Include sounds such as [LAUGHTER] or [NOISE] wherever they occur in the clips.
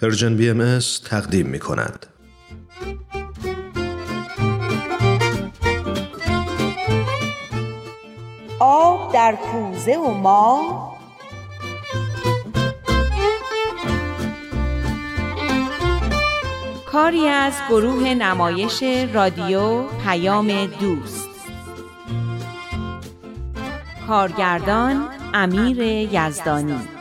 پرژن بی ام تقدیم می کند. آب در کوزه و ما. کاری از گروه نمایش رادیو پیام دوست. کارگردان امیر یزدانی.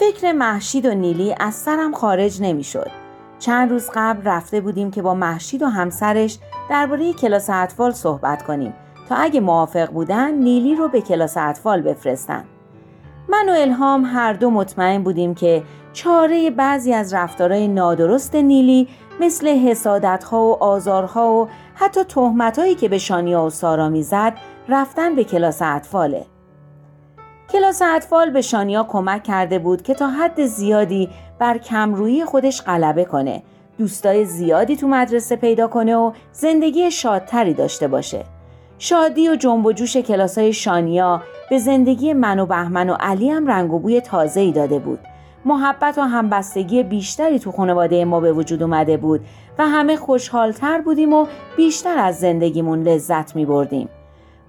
فکر محشید و نیلی از سرم خارج نمی‌شد. چند روز قبل رفته بودیم که با محشید و همسرش درباره کلاس اطفال صحبت کنیم تا اگه موافق بودن نیلی رو به کلاس اطفال بفرستن. من و الهام هر دو مطمئن بودیم که چاره بعضی از رفتارهای نادرست نیلی مثل حسادتها و آزارها و حتی تهمتهایی که به شانیا و سارا می‌زد رفتن به کلاس اطفاله. کلاس اطفال به شانیا کمک کرده بود که تا حد زیادی بر کمرویی خودش غلبه کنه. دوستای زیادی تو مدرسه پیدا کنه و زندگی شادتری داشته باشه. شادی و جنب و جوش کلاسای شانیا به زندگی من و بهمن و علی هم رنگ و بوی تازه ای داده بود. محبت و همبستگی بیشتری تو خانواده ما به وجود اومده بود و همه خوشحالتر بودیم و بیشتر از زندگیمون لذت می بردیم.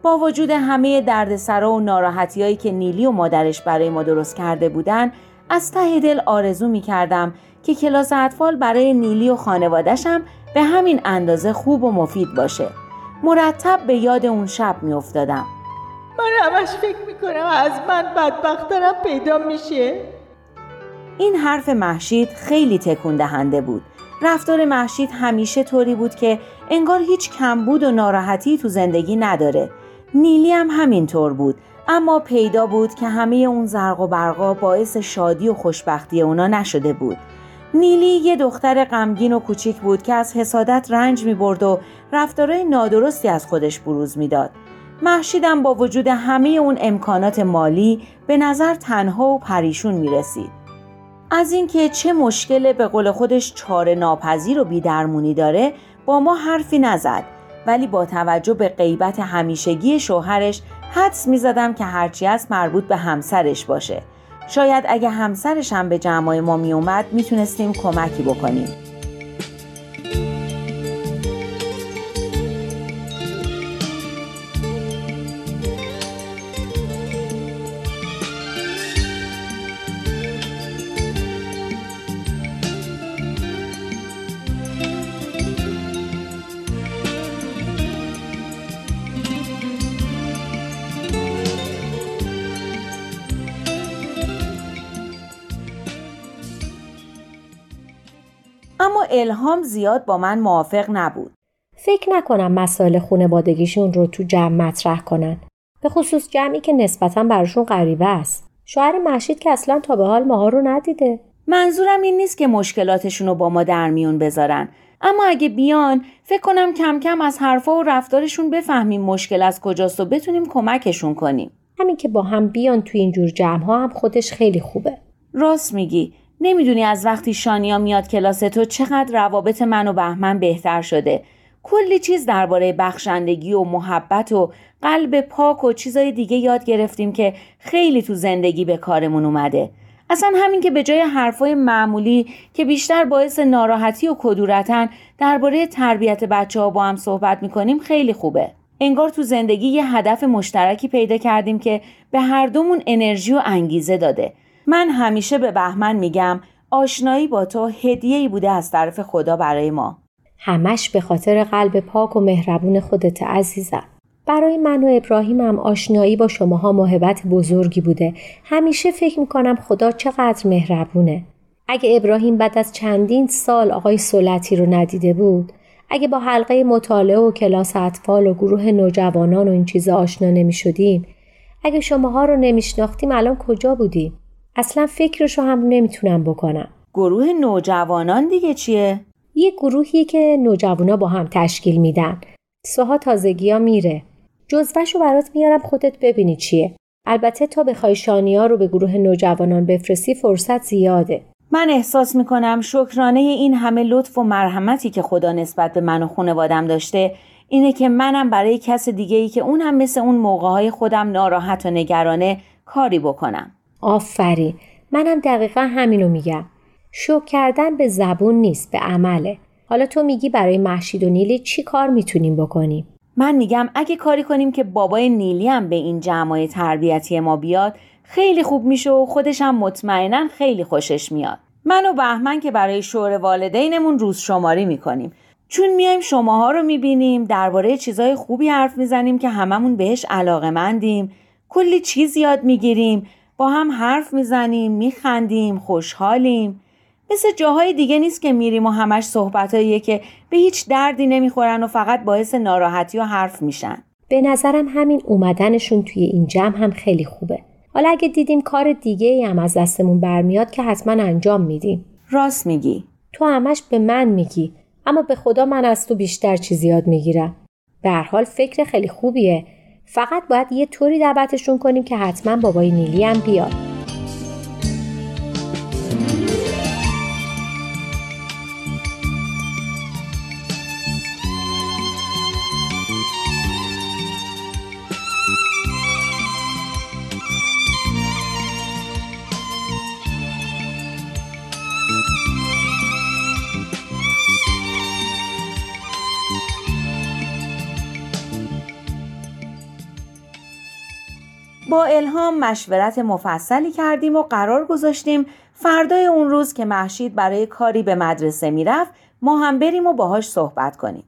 با وجود همه دردسرا و ناراحتیایی که نیلی و مادرش برای ما درست کرده بودن از ته دل آرزو می کردم که کلاس اطفال برای نیلی و خانوادشم به همین اندازه خوب و مفید باشه. مرتب به یاد اون شب می افتادم من همش فکر می کنم از من بدبخت دارم پیدا میشه. این حرف محشید خیلی تکون دهنده بود. رفتار محشید همیشه طوری بود که انگار هیچ کمبود و ناراحتی تو زندگی نداره. نیلی هم همینطور بود اما پیدا بود که همه اون زرق و برقا باعث شادی و خوشبختی اونا نشده بود نیلی یه دختر غمگین و کوچیک بود که از حسادت رنج می برد و رفتارهای نادرستی از خودش بروز می‌داد. محشیدم با وجود همه اون امکانات مالی به نظر تنها و پریشون می رسید. از اینکه چه مشکل به قول خودش چاره ناپذیر و بیدرمونی داره با ما حرفی نزد ولی با توجه به غیبت همیشگی شوهرش حدس می زدم که هرچی است مربوط به همسرش باشه. شاید اگه همسرش هم به جمعای ما می اومد می‌تونستیم کمکی بکنیم. الهام زیاد با من موافق نبود. فکر نکنم مسائل خونوادگیشون رو تو جمع مطرح کنن. به خصوص جمعی که نسبتا براشون غریبه است. شوهر محشید که اصلا تا به حال ماها رو ندیده. منظورم این نیست که مشکلاتشون رو با ما در میون بذارن. اما اگه بیان فکر کنم کم کم از حرفا و رفتارشون بفهمیم مشکل از کجاست و بتونیم کمکشون کنیم. همین که با هم بیان تو اینجور جمع ها هم خودش خیلی خوبه. راست میگی. نمی‌دونی از وقتی شانیا میاد کلاس تو چقدر روابط من و بهمن بهتر شده. کلی چیز درباره بخشندگی و محبت و قلب پاک و چیزای دیگه یاد گرفتیم که خیلی تو زندگی به کارمون اومده. اصلا همین که به جای حرفای معمولی که بیشتر باعث ناراحتی و کدورتن درباره تربیت بچه ها با هم صحبت می‌کنیم خیلی خوبه. انگار تو زندگی یه هدف مشترکی پیدا کردیم که به هر دومون انرژی و انگیزه داده. من همیشه به بهمن میگم آشنایی با تو هدیه ای بوده از طرف خدا برای ما. همش به خاطر قلب پاک و مهربون خودت عزیزم. برای من و هم آشنایی با شماها محبت بزرگی بوده. همیشه فکر می‌کنم خدا چقدر مهربونه. اگه ابراهیم بعد از چندین سال آقای سلطی رو ندیده بود اگه با حلقه مطالعه و کلاس اطفال و گروه نوجوانان و این چیزا آشنا نمی شدیم اگه شماها رو نمیشناختیم الان کجا بودیم؟ اصلا فکرشو هم نمی‌تونم بکنم. گروه نوجوانان دیگه چیه؟ یه گروهی که نوجوانا با هم تشکیل میدن. سوها تازگی ها میره. جزوهشو برات میارم خودت ببینی چیه. البته تا بخوای شانیا رو به گروه نوجوانان بفرستی فرصت زیاده. من احساس می‌کنم شکرانه این همه لطف و مرحمتی که خدا نسبت به من و خانوادم داشته اینه که منم برای کس دیگه ای که اون هم مثل اون موقع های خودم ناراحت و نگرانه کاری بکنم. آفرین. منم دقیقا همینو میگم. شکر کردن به زبون نیست به عمله. حالا تو میگی برای محشید و نیلی چی کار می‌تونیم بکنیم؟ من میگم اگه کاری کنیم که بابای نیلی هم به این جمعای تربیتی ما بیاد خیلی خوب میشه و خودش هم مطمئنا خیلی خوشش میاد. من و بهمن که برای شور والدینمون روز شماری می‌کنیم. چون میایم شماها رو می‌بینیم درباره چیزای خوبی حرف می‌زنیم که هممون بهش علاقه مندیم کلی چیز یاد می‌گیریم. با هم حرف می‌زنیم میخندیم خوشحالیم. مثل جاهای دیگه نیست که میریم و همش صحبتهاییه که به هیچ دردی نمی‌خورن و فقط باعث ناراحتی و حرف میشن. به نظرم همین اومدنشون توی این جمع هم خیلی خوبه. حالا اگه دیدیم کار دیگه ای هم از دستمون برمیاد که حتما انجام میدیم. راست میگی. تو همش به من میگی اما به خدا من از تو بیشتر چیزی یاد می‌گیرم. به هر حال فکر خیلی خوبیه. فقط باید یه طوری دعوتشون کنیم که حتما بابای نیلی هم بیاد. با الهام مشورت مفصلی کردیم و قرار گذاشتیم فردای اون روز که محشید برای کاری به مدرسه می‌رفت ما هم بریم و باهاش صحبت کنیم.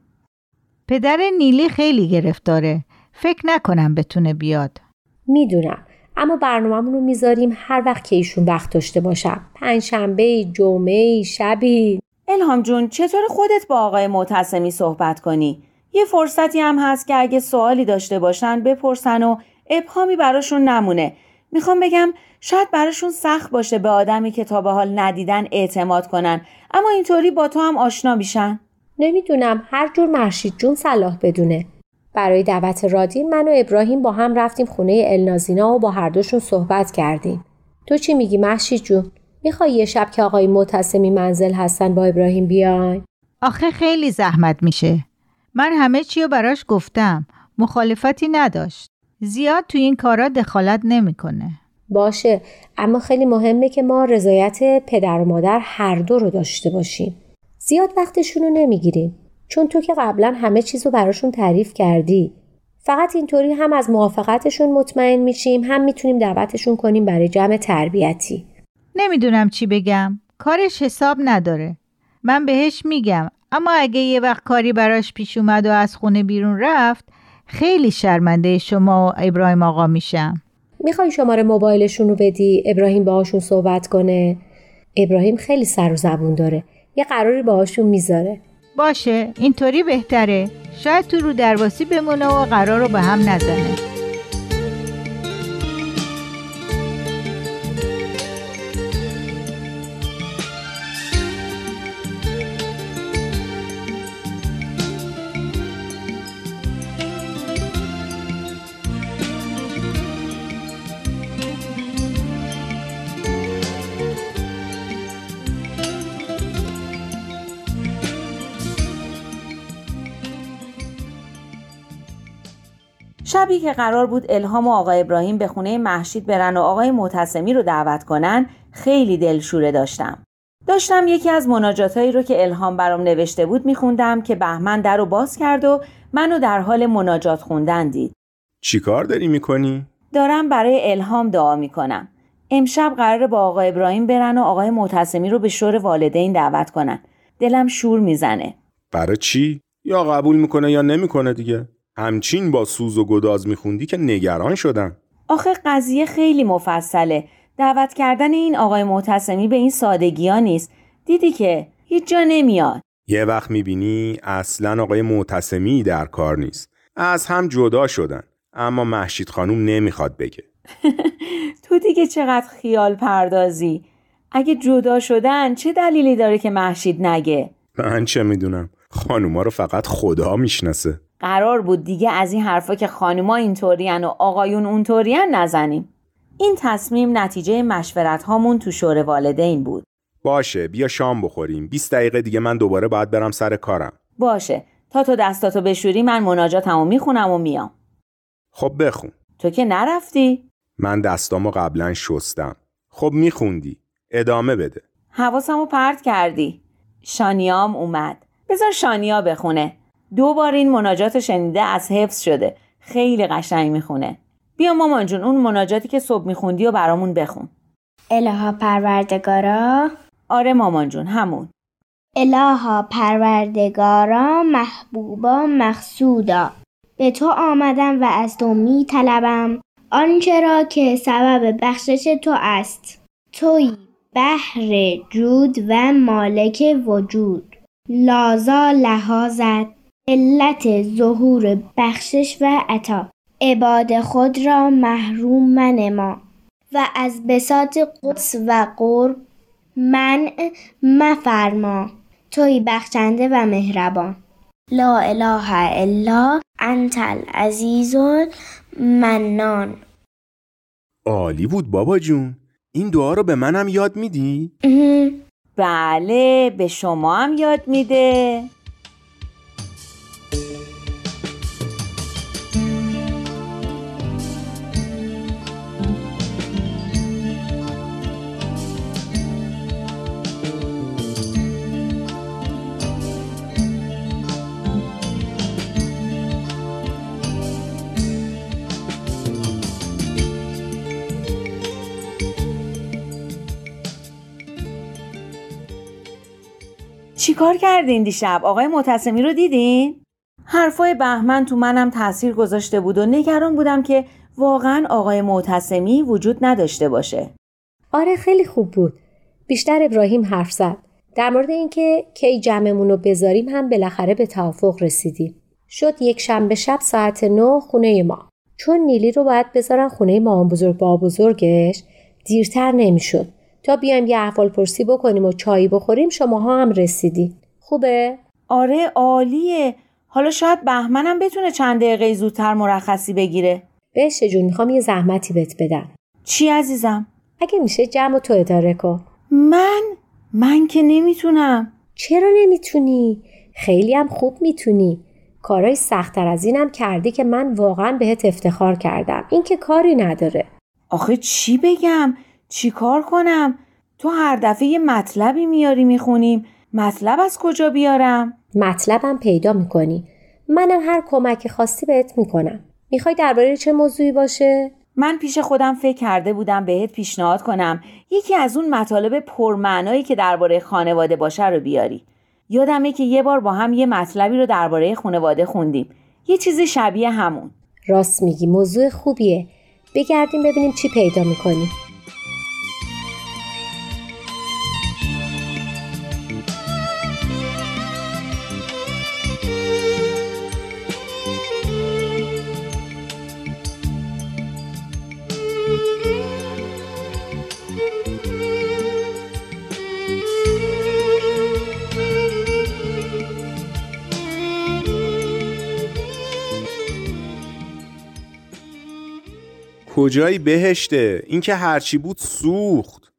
پدر نیلی خیلی گرفتاره. فکر نکنم بتونه بیاد. می‌دونم. اما برنامهمون رو می‌ذاریم هر وقت که ایشون وقت داشته باشم. پنجشنبه جمعه شبی. الهام جون چطور خودت با آقای معتصمی صحبت کنی؟ یه فرصتی هم هست که اگه سوالی داشته باشن بپرسن و ابهامی براشون نمونه. می‌خوام بگم شاید براشون سخت باشه به آدمی که تا به حال ندیدن اعتماد کنن. اما اینطوری با تو هم آشنا میشن. نمی‌دونم هر جور مرشید جون صلاح بدونه. برای دعوت رادین من و ابراهیم با هم رفتیم خونه النازینا و با هر دوشون صحبت کردیم. تو چی میگی محشید جون؟ می‌خوای یه شب که آقای معتصمی منزل هستن با ابراهیم بیاین آخه خیلی زحمت میشه. من همه چی رو براش گفتم. مخالفتی نداشت. زیاد تو این کارا دخالت نمی‌کنه. باشه اما خیلی مهمه که ما رضایت پدر و مادر هر دو رو داشته باشیم. زیاد وقتشون رو نمی‌گیریم. چون تو که قبلا همه چیز رو براشون تعریف کردی. فقط اینطوری هم از موافقتشون مطمئن میشیم هم می‌تونیم دعوتشون کنیم برای جمع تربیتی. نمی‌دونم چی بگم. کارش حساب نداره. من بهش میگم اما اگه یه وقت کاری براش پیش اومد و از خونه بیرون رفت خیلی شرمنده شما و ابراهیم آقا میشم می‌خوای شماره موبایلشون رو بدی؟ ابراهیم باهاشون صحبت کنه. ابراهیم خیلی سر و زبون داره. یه قراری باهاشون می‌ذاره. باشه اینطوری بهتره. شاید تو رو درواسی بمونه و قرار رو به هم نزنه. شبی که قرار بود الهام و آقای ابراهیم به خونه محشید برن و آقای معتصمی رو دعوت کنن خیلی دلشوره داشتم. داشتم یکی از مناجاتهایی رو که الهام برام نوشته بود میخوندم که بهمن در رو باز کرد و منو در حال مناجات خوندن دید. چی کار داری می‌کنی؟ دارم برای الهام دعا می‌کنم. امشب قرار با آقای ابراهیم برن و آقای معتصمی رو به شور والدین دعوت کنن. دلم شور می‌زنه. برای چی؟ یا قبول می‌کنه یا نمی‌کنه دیگه؟ همچین با سوز و گداز میخوندی که نگران شدن آخه قضیه خیلی مفصله. دعوت کردن این آقای معتصمی به این سادگی ها نیست. دیدی که هیچ جا نمیاد. یه وقت می‌بینی اصلا آقای معتصمی در کار نیست. از هم جدا شدن. اما محشید خانوم نمی‌خواد بگه. [LAUGHS] تو دیگه چقدر خیال پردازی؟ اگه جدا شدن چه دلیلی داره که محشید نگه؟ من چه می‌دونم. خانوما رو فقط خدا می‌شناسه. قرار بود دیگه از این حرفا که خانوما اینطورین و آقایون اونطورین نزنیم. این تصمیم نتیجه مشورت هامون تو شور والدین بود. باشه بیا شام بخوریم. 20 دقیقه دیگه من دوباره باید برم سر کارم. باشه. تا تو دستاتو بشوری من مناجاتمو می‌خونم و میام. خب بخون. تو که نرفتی؟ من دستامو قبلا شستم. خب میخوندی. ادامه بده. حواسمو پرت کردی. شانیام اومد. بذار شانیا بخونه. دو بار این مناجات شنیده از حفظ شده. خیلی قشنگ می‌خونه. بیا مامان جون اون مناجاتی که صبح میخوندی و برامون بخون. الها پروردگارا. آره مامان جون همون. الها پروردگارا محبوبا مقصودا. به تو آمدم و از تو می طلبم آنچه را که سبب بخشش تو است. توی بحر جود و مالک وجود. لازا لحاظت علت ظهور بخشش و عطا. عباد خود را محروم منما. و از بساط قدس و قرب منع مفرما. توی بخشنده و مهربان. لا اله الا انت العزیز منان عالی بود بابا جون. این دعا رو به منم یاد میدی؟ بله به شما هم یاد میده. چیکار کردین دیشب؟ آقای معتصمی رو دیدین؟ حرفای بهمن تو منم تاثیر گذاشته بود و نگران بودم که واقعا آقای معتصمی وجود نداشته باشه. آره خیلی خوب بود. بیشتر ابراهیم حرف زد. در مورد اینکه کی جمعمون رو بذاریم هم بالاخره به توافق رسیدیم. شد یک شنبه شب ساعت نه خونه ما. چون نیلی رو باید بذارن خونه مامان بزرگ با بزرگش دیرتر نمی‌شد. تا بیایم یه احوال پرسی بکنیم و چایی بخوریم شماها هم رسیدین. خوبه؟ آره عالیه. حالا شاید بهمنم بتونه چند دقیقه زودتر مرخصی بگیره. بشه جون می‌خوام یه زحمتی بهت بدم. چی عزیزم؟ اگه میشه جمع و تو اداره کن. من؟ من که نمی‌تونم. چرا نمی‌تونی؟ خیلی هم خوب می‌تونی. کارای سختتر از اینم کردی که من واقعا بهت افتخار کردم. این که کاری نداره. آخه چی بگم؟ چی کار کنم؟ تو هر دفعه یه مطلبی میاری می‌خونیم مطلب از کجا بیارم؟ مطلبم پیدا می‌کنی. منم هر کمکی خواستی بهت می‌کنم. می‌خوای درباره چه موضوعی باشه؟ من پیش خودم فکر کرده بودم بهت پیشنهاد کنم. یکی از اون مطالب پرمعنایی که درباره خانواده باشه رو بیاری. یادمه که یه بار با هم یه مطلبی رو درباره خانواده خوندیم. یه چیزی شبیه همون. راست میگی. موضوع خوبیه. بگردیم ببینیم چی پیدا می‌کنیم کجایی بهشته؟ این که هرچی بود سوخت.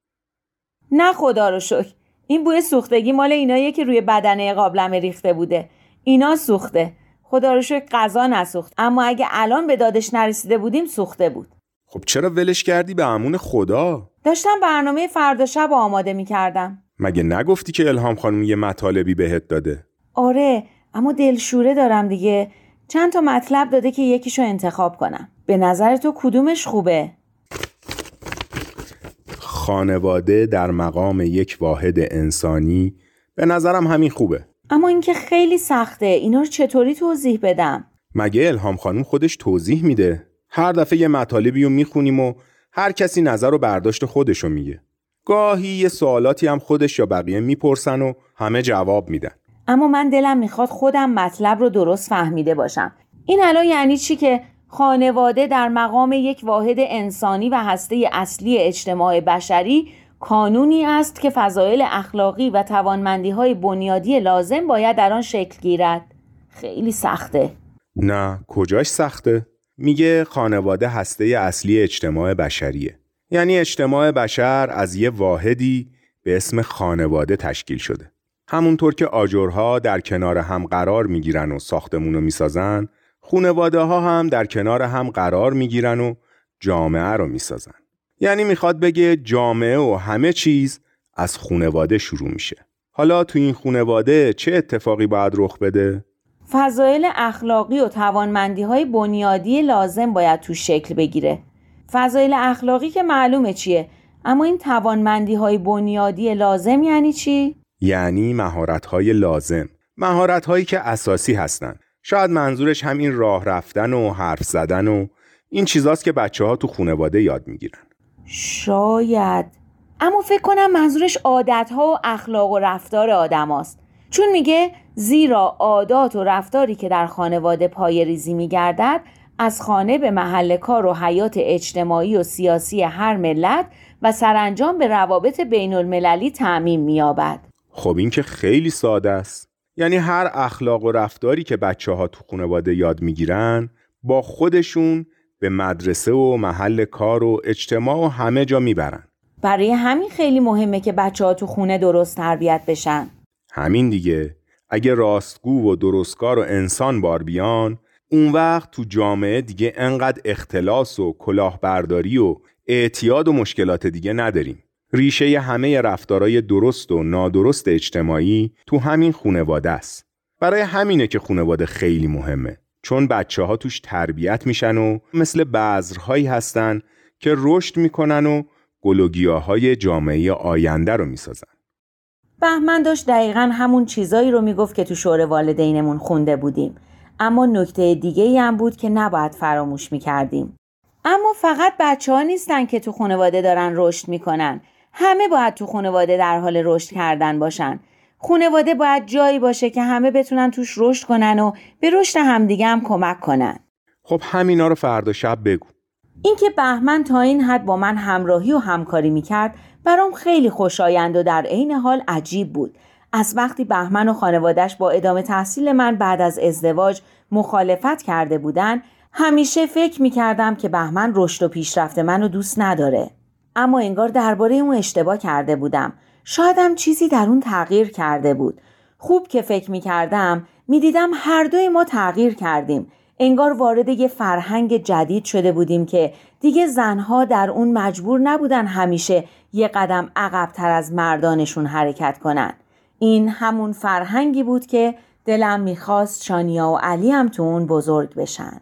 نه خدا رو شکر. این بوی سوختگی مال ایناییه که روی بدنه قابلمه ریخته بوده. اینا سوخته. خدا رو شکر غذا نسوخت. اما اگه الان به دادش نرسیده بودیم سوخته بود. خب چرا ولش کردی به امون خدا؟ داشتم برنامه فردا شب آماده می کردم مگه نگفتی که الهام خانم یه مطالبی بهت داده؟ آره اما دلشوره دارم دیگه. چند تا مطلب داده که یکیشو انتخاب کنم. به نظر تو کدومش خوبه؟ خانواده در مقام یک واحد انسانی به نظرم همین خوبه. اما اینکه خیلی سخته اینا رو چطوری توضیح بدم؟ مگه الهام خانم خودش توضیح میده؟ هر دفعه یه مطالبی رو می‌خونیم و هر کسی نظر و برداشت خودشو میگه. گاهی یه سوالاتی هم خودش یا بقیه می‌پرسن و همه جواب میدن. اما من دلم می‌خواد خودم مطلب رو درست فهمیده باشم. این الان یعنی چی که خانواده در مقام یک واحد انسانی و هسته اصلی اجتماع بشری کانونی است که فضایل اخلاقی و توانمندی های بنیادی لازم باید در آن شکل گیرد. خیلی سخته. نه کجاش سخته؟ میگه خانواده هسته اصلی اجتماع بشریه. یعنی اجتماع بشر از یه واحدی به اسم خانواده تشکیل شده. همونطور که آجرها در کنار هم قرار می‌گیرن و ساختمون رو می‌سازن، خونواده ها هم در کنار هم قرار می‌گیرن و جامعه رو می‌سازن. یعنی می‌خواد بگه جامعه و همه چیز از خونواده شروع میشه. حالا تو این خونواده چه اتفاقی باید رخ بده؟ فضایل اخلاقی و توانمندی های بنیادی لازم باید تو شکل بگیره. فضایل اخلاقی که معلومه چیه اما این توانمندی های بنیادی لازم یعنی چی؟ یعنی مهارت های لازم مهارت هایی که اساسی هستن شاید منظورش همین راه رفتن و حرف زدن و این چیزاست که بچه ها تو خانواده یاد می‌گیرن شاید اما فکر کنم منظورش عادت ها و اخلاق و رفتار آدم هاست. چون میگه زیرا عادات و رفتاری که در خانواده پای ریزی میگردد از خانه به محل کار و حیات اجتماعی و سیاسی هر ملت و سرانجام به روابط بین المللی تعمیم میابد. خب این که خیلی ساده است. یعنی هر اخلاق و رفتاری که بچه ها تو خانواده یاد می‌گیرن با خودشون به مدرسه و محل کار و اجتماع و همه جا می‌برن. برای همین خیلی مهمه که بچه ها تو خونه درست تربیت بشن. همین دیگه. اگه راستگو و درستکار و انسان بار بیان اون وقت تو جامعه دیگه انقدر اختلاس و کلاهبرداری و اعتیاد و مشکلات دیگه نداریم. ریشه همه رفتارای درست و نادرست اجتماعی تو همین خونواده است. برای همینه که خونواده خیلی مهمه. چون بچه ها توش تربیت میشن و مثل بذرهایی هستن که رشد می‌کنن و گلوگیاهای جامعه آینده رو می‌سازن. بهمن داشت دقیقا همون چیزایی رو می‌گفت که تو شور والدینمون خونده بودیم. اما نکته دیگه ای هم بود که نباید فراموش می‌کردیم. اما فقط بچه ها نیستن که تو خانواده دارن رشد می‌کنن. همه باید تو خانواده در حال رشد کردن باشن. خانواده باید جایی باشه که همه بتونن توش رشد کنن و به رشد همدیگه هم کمک کنن. خب همینا رو فردا شب بگو. اینکه بهمن تا این حد با من همراهی و همکاری می‌کرد برام خیلی خوشایند و در عین حال عجیب بود. از وقتی بهمن و خانوادش با ادامه تحصیل من بعد از ازدواج مخالفت کرده بودن همیشه فکر می کردم که بهمن رشد و پیشرفت منو دوست نداره. اما انگار درباره اون اشتباه کرده بودم. شایدم چیزی در اون تغییر کرده بود. خوب که فکر می کردم می دیدم هر دوی ما تغییر کردیم. انگار وارد یه فرهنگ جدید شده بودیم که دیگه زنها در اون مجبور نبودن همیشه یه قدم عقبتر از مردانشون حرکت کنن. این همون فرهنگی بود که دلم می‌خواست شانیا و علی هم تو اون بزرگ بشن